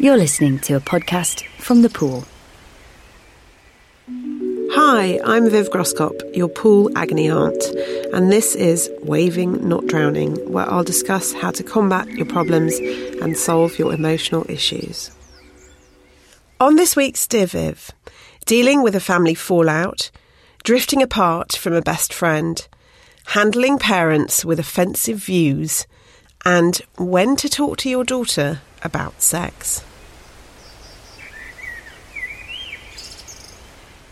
You're listening to a podcast from The Pool. Hi, I'm Viv Groskop, your pool agony aunt, and this is Waving Not Drowning, where I'll discuss how to combat your problems and solve your emotional issues. On this week's Dear Viv, dealing with a family fallout, drifting apart from a best friend, handling parents with offensive views, and when to talk to your daughter about sex.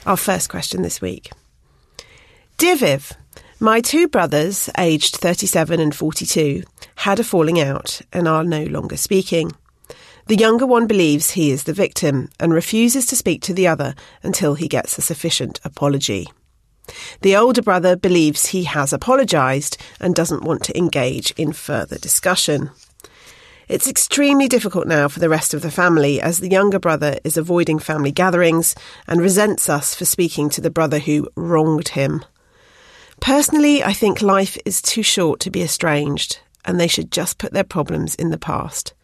Our first question this week. Dear Viv, my two brothers, aged 37 and 42, had a falling out and are no longer speaking. The younger one believes he is the victim and refuses to speak to the other until he gets a sufficient apology. The older brother believes he has apologised and doesn't want to engage in further discussion. It's extremely difficult now for the rest of the family as the younger brother is avoiding family gatherings and resents us for speaking to the brother who wronged him. Personally, I think life is too short to be estranged and they should just put their problems in the past.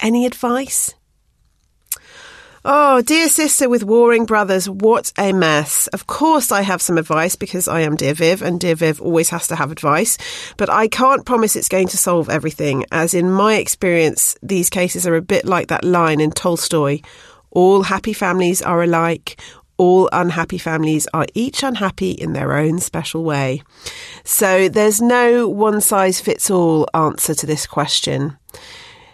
Any advice? Oh, dear sister with warring brothers, what a mess. Of course, I have some advice because I am Dear Viv, and Dear Viv always has to have advice, but I can't promise it's going to solve everything, as in my experience, these cases are a bit like that line in Tolstoy all happy families are alike, all unhappy families are each unhappy in their own special way. So there's no one size fits all answer to this question.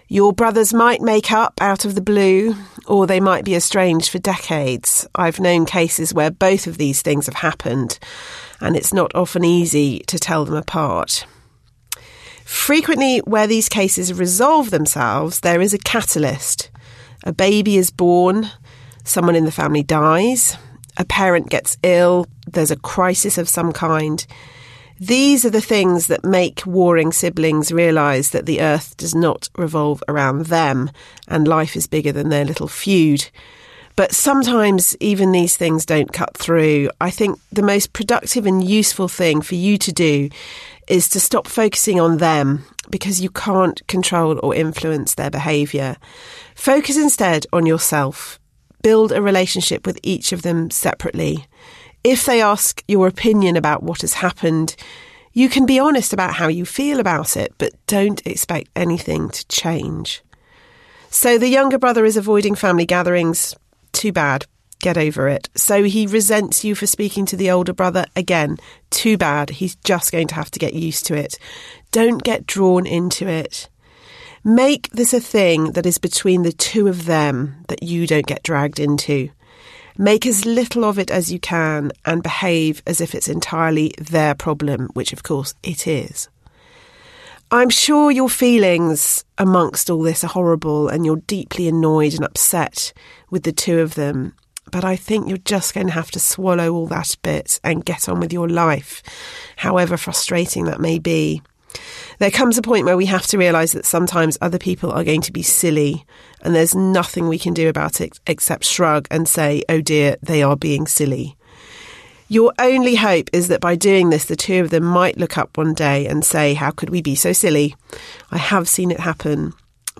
Your brothers might make up out of the blue, or they might be estranged for decades. I've known cases where both of these things have happened, and it's not often easy to tell them apart. Frequently, where these cases resolve themselves, there is a catalyst. A baby is born, someone in the family dies, a parent gets ill, there's a crisis of some kind. These are the things that make warring siblings realise that the earth does not revolve around them and life is bigger than their little feud. But sometimes even these things don't cut through. I think the most productive and useful thing for you to do is to stop focusing on them because you can't control or influence their behaviour. Focus instead on yourself. Build a relationship with each of them separately. If they ask your opinion about what has happened, you can be honest about how you feel about it, but don't expect anything to change. So the younger brother is avoiding family gatherings. Too bad. Get over it. So he resents you for speaking to the older brother. Again, too bad. He's just going to have to get used to it. Don't get drawn into it. Make this a thing that is between the two of them that you don't get dragged into. Make as little of it as you can and behave as if it's entirely their problem, which of course it is. I'm sure your feelings amongst all this are horrible and you're deeply annoyed and upset with the two of them. But I think you're just going to have to swallow all that bit and get on with your life, however frustrating that may be. There comes a point where we have to realise that sometimes other people are going to be silly and there's nothing we can do about it except shrug and say, oh dear, they are being silly. Your only hope is that by doing this, the two of them might look up one day and say, How could we be so silly? I have seen it happen.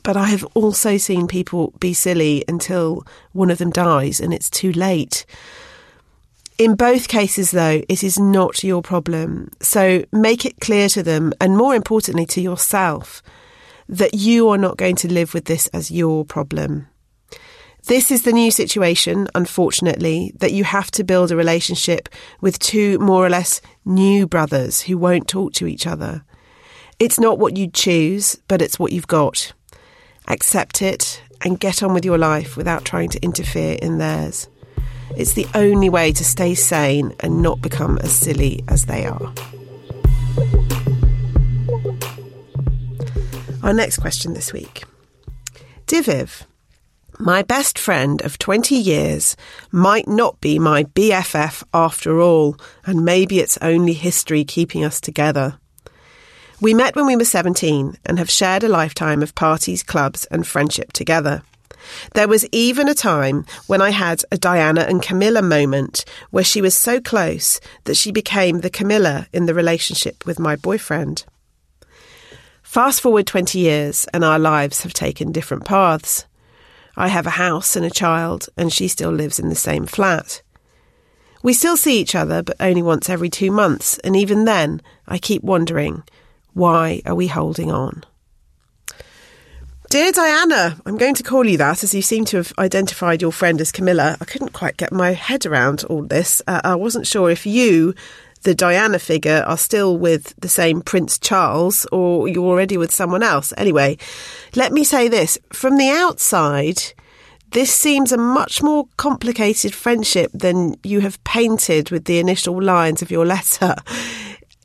But I have also seen people be silly until one of them dies and it's too late. In both cases, though, it is not your problem. So make it clear to them, and more importantly, to yourself, that you are not going to live with this as your problem. This is the new situation, unfortunately, that you have to build a relationship with two more or less new brothers who won't talk to each other. It's not what you'd choose, but it's what you've got. Accept it and get on with your life without trying to interfere in theirs. It's the only way to stay sane and not become as silly as they are. Our next question this week. Dear Viv, my best friend of 20 years might not be my BFF after all, and maybe it's only history keeping us together. We met when we were 17 and have shared a lifetime of parties, clubs, and friendship together. There was even a time when I had a Diana and Camilla moment where she was so close that she became the Camilla in the relationship with my boyfriend. Fast forward 20 years and our lives have taken different paths. I have a house and a child, and she still lives in the same flat. We still see each other, but only once every two months, and even then, I keep wondering why are we holding on? Dear Diana, I'm going to call you that as you seem to have identified your friend as Camilla. I couldn't quite get my head around all this. Uh, I wasn't sure if you, the Diana figure, are still with the same Prince Charles or you're already with someone else. Anyway, let me say this from the outside, this seems a much more complicated friendship than you have painted with the initial lines of your letter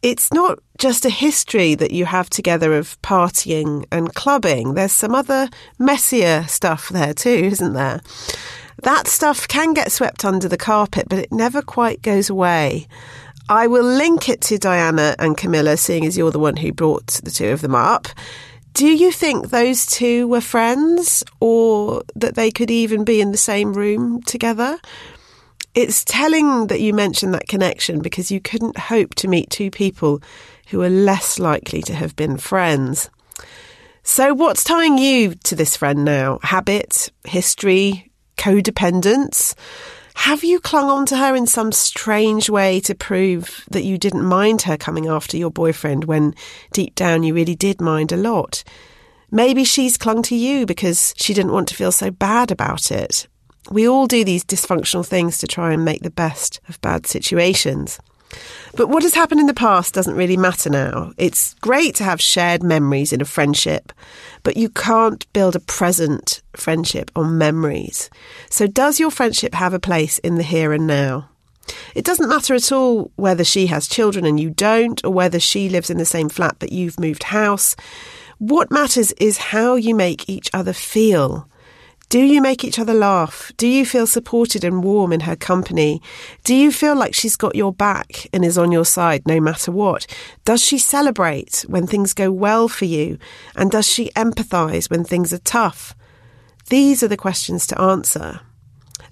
it's not just a history that you have together of partying and clubbing. There's some other messier stuff there too, isn't there? That stuff can get swept under the carpet, but it never quite goes away. I will link it to Diana and Camilla, seeing as you're the one who brought the two of them up. Do you think those two were friends or that they could even be in the same room together? It's telling that you mentioned that connection because you couldn't hope to meet two people who are less likely to have been friends. So, what's tying you to this friend now? Habit, history, codependence? Have you clung on to her in some strange way to prove that you didn't mind her coming after your boyfriend when deep down you really did mind a lot? Maybe she's clung to you because she didn't want to feel so bad about it. We all do these dysfunctional things to try and make the best of bad situations. But what has happened in the past doesn't really matter now. It's great to have shared memories in a friendship, but you can't build a present friendship on memories. So, does your friendship have a place in the here and now? It doesn't matter at all whether she has children and you don't, or whether she lives in the same flat but you've moved house. What matters is how you make each other feel. Do you make each other laugh? Do you feel supported and warm in her company? Do you feel like she's got your back and is on your side no matter what? Does she celebrate when things go well for you? And does she empathise when things are tough? These are the questions to answer.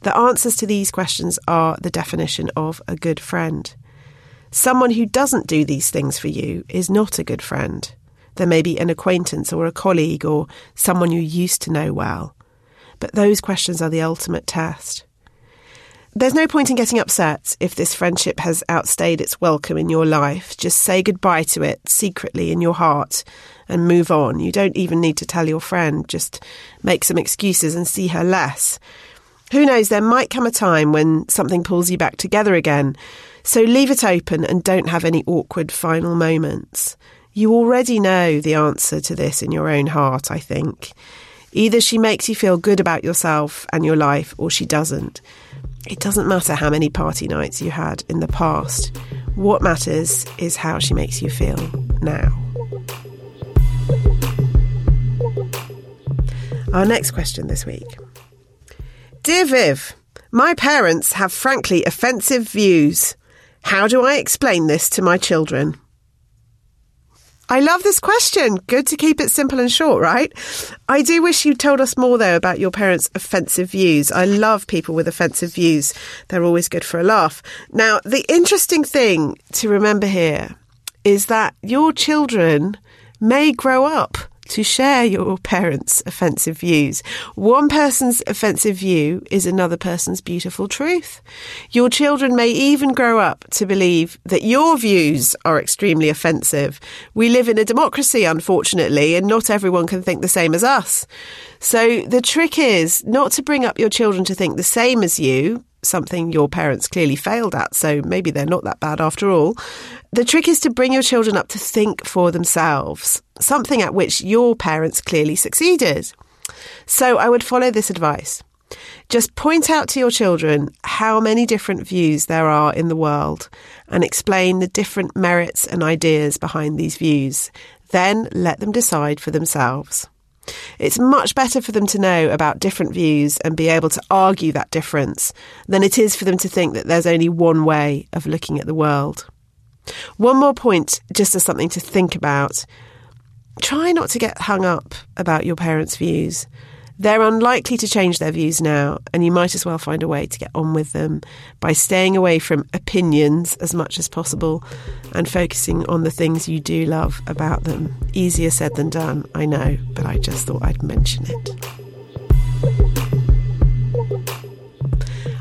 The answers to these questions are the definition of a good friend. Someone who doesn't do these things for you is not a good friend. There may be an acquaintance or a colleague or someone you used to know well. But those questions are the ultimate test. There's no point in getting upset if this friendship has outstayed its welcome in your life. Just say goodbye to it secretly in your heart and move on. You don't even need to tell your friend, just make some excuses and see her less. Who knows, there might come a time when something pulls you back together again. So leave it open and don't have any awkward final moments. You already know the answer to this in your own heart, I think. Either she makes you feel good about yourself and your life, or she doesn't. It doesn't matter how many party nights you had in the past. What matters is how she makes you feel now. Our next question this week Dear Viv, my parents have frankly offensive views. How do I explain this to my children? I love this question. Good to keep it simple and short, right? I do wish you told us more, though, about your parents' offensive views. I love people with offensive views. They're always good for a laugh. Now, the interesting thing to remember here is that your children may grow up to share your parents' offensive views. One person's offensive view is another person's beautiful truth. Your children may even grow up to believe that your views are extremely offensive. We live in a democracy, unfortunately, and not everyone can think the same as us. So the trick is not to bring up your children to think the same as you, something your parents clearly failed at, so maybe they're not that bad after all. The trick is to bring your children up to think for themselves, something at which your parents clearly succeeded. So I would follow this advice. Just point out to your children how many different views there are in the world and explain the different merits and ideas behind these views. Then let them decide for themselves. It's much better for them to know about different views and be able to argue that difference than it is for them to think that there's only one way of looking at the world. One more point, just as something to think about. Try not to get hung up about your parents' views. They're unlikely to change their views now, and you might as well find a way to get on with them by staying away from opinions as much as possible and focusing on the things you do love about them. Easier said than done, I know, but I just thought I'd mention it.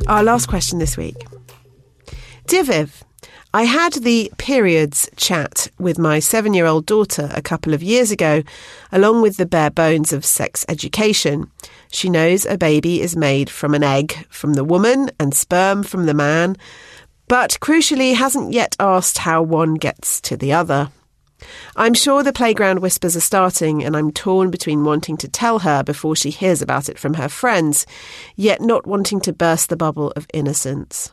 Our last question this week. Dear Viv, I had the periods chat with my seven year old daughter a couple of years ago, along with the bare bones of sex education. She knows a baby is made from an egg from the woman and sperm from the man, but crucially hasn't yet asked how one gets to the other. I'm sure the playground whispers are starting, and I'm torn between wanting to tell her before she hears about it from her friends, yet not wanting to burst the bubble of innocence.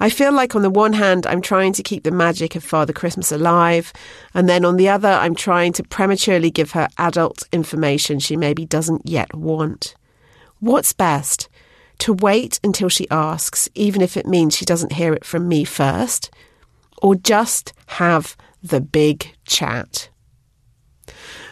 I feel like on the one hand, I'm trying to keep the magic of Father Christmas alive, and then on the other, I'm trying to prematurely give her adult information she maybe doesn't yet want. What's best? To wait until she asks, even if it means she doesn't hear it from me first? Or just have the big chat?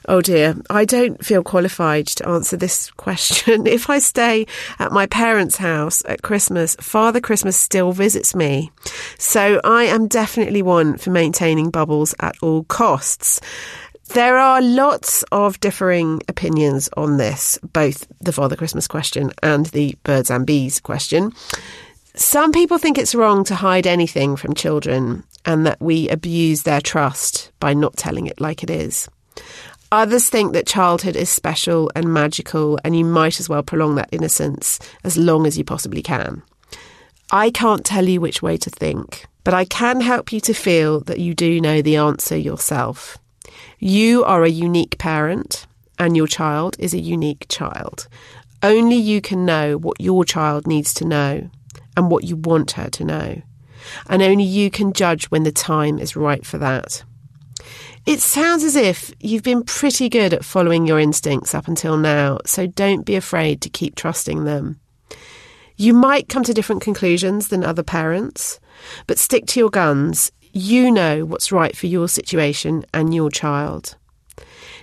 Oh dear, I don't feel qualified to answer this question. If I stay at my parents' house at Christmas, Father Christmas still visits me. So I am definitely one for maintaining bubbles at all costs. There are lots of differing opinions on this, both the Father Christmas question and the birds and bees question. Some people think it's wrong to hide anything from children and that we abuse their trust by not telling it like it is. Others think that childhood is special and magical, and you might as well prolong that innocence as long as you possibly can. I can't tell you which way to think, but I can help you to feel that you do know the answer yourself. You are a unique parent, and your child is a unique child. Only you can know what your child needs to know and what you want her to know. And only you can judge when the time is right for that. It sounds as if you've been pretty good at following your instincts up until now, so don't be afraid to keep trusting them. You might come to different conclusions than other parents, but stick to your guns. You know what's right for your situation and your child.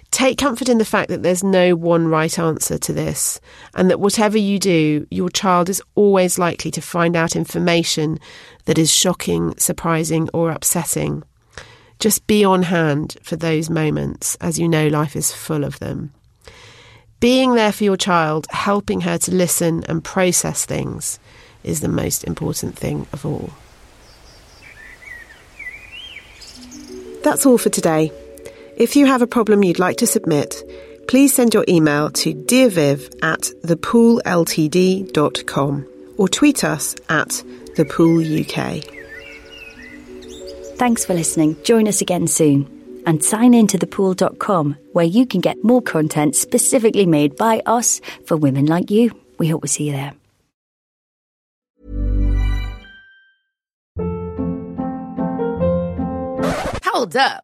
Take comfort in the fact that there's no one right answer to this, and that whatever you do, your child is always likely to find out information that is shocking, surprising, or upsetting. Just be on hand for those moments as you know life is full of them. Being there for your child, helping her to listen and process things, is the most important thing of all. That's all for today. If you have a problem you'd like to submit, please send your email to dearviv at thepoolltd.com or tweet us at thepooluk. Thanks for listening. Join us again soon. And sign in to thepool.com where you can get more content specifically made by us for women like you. We hope we see you there. Hold up.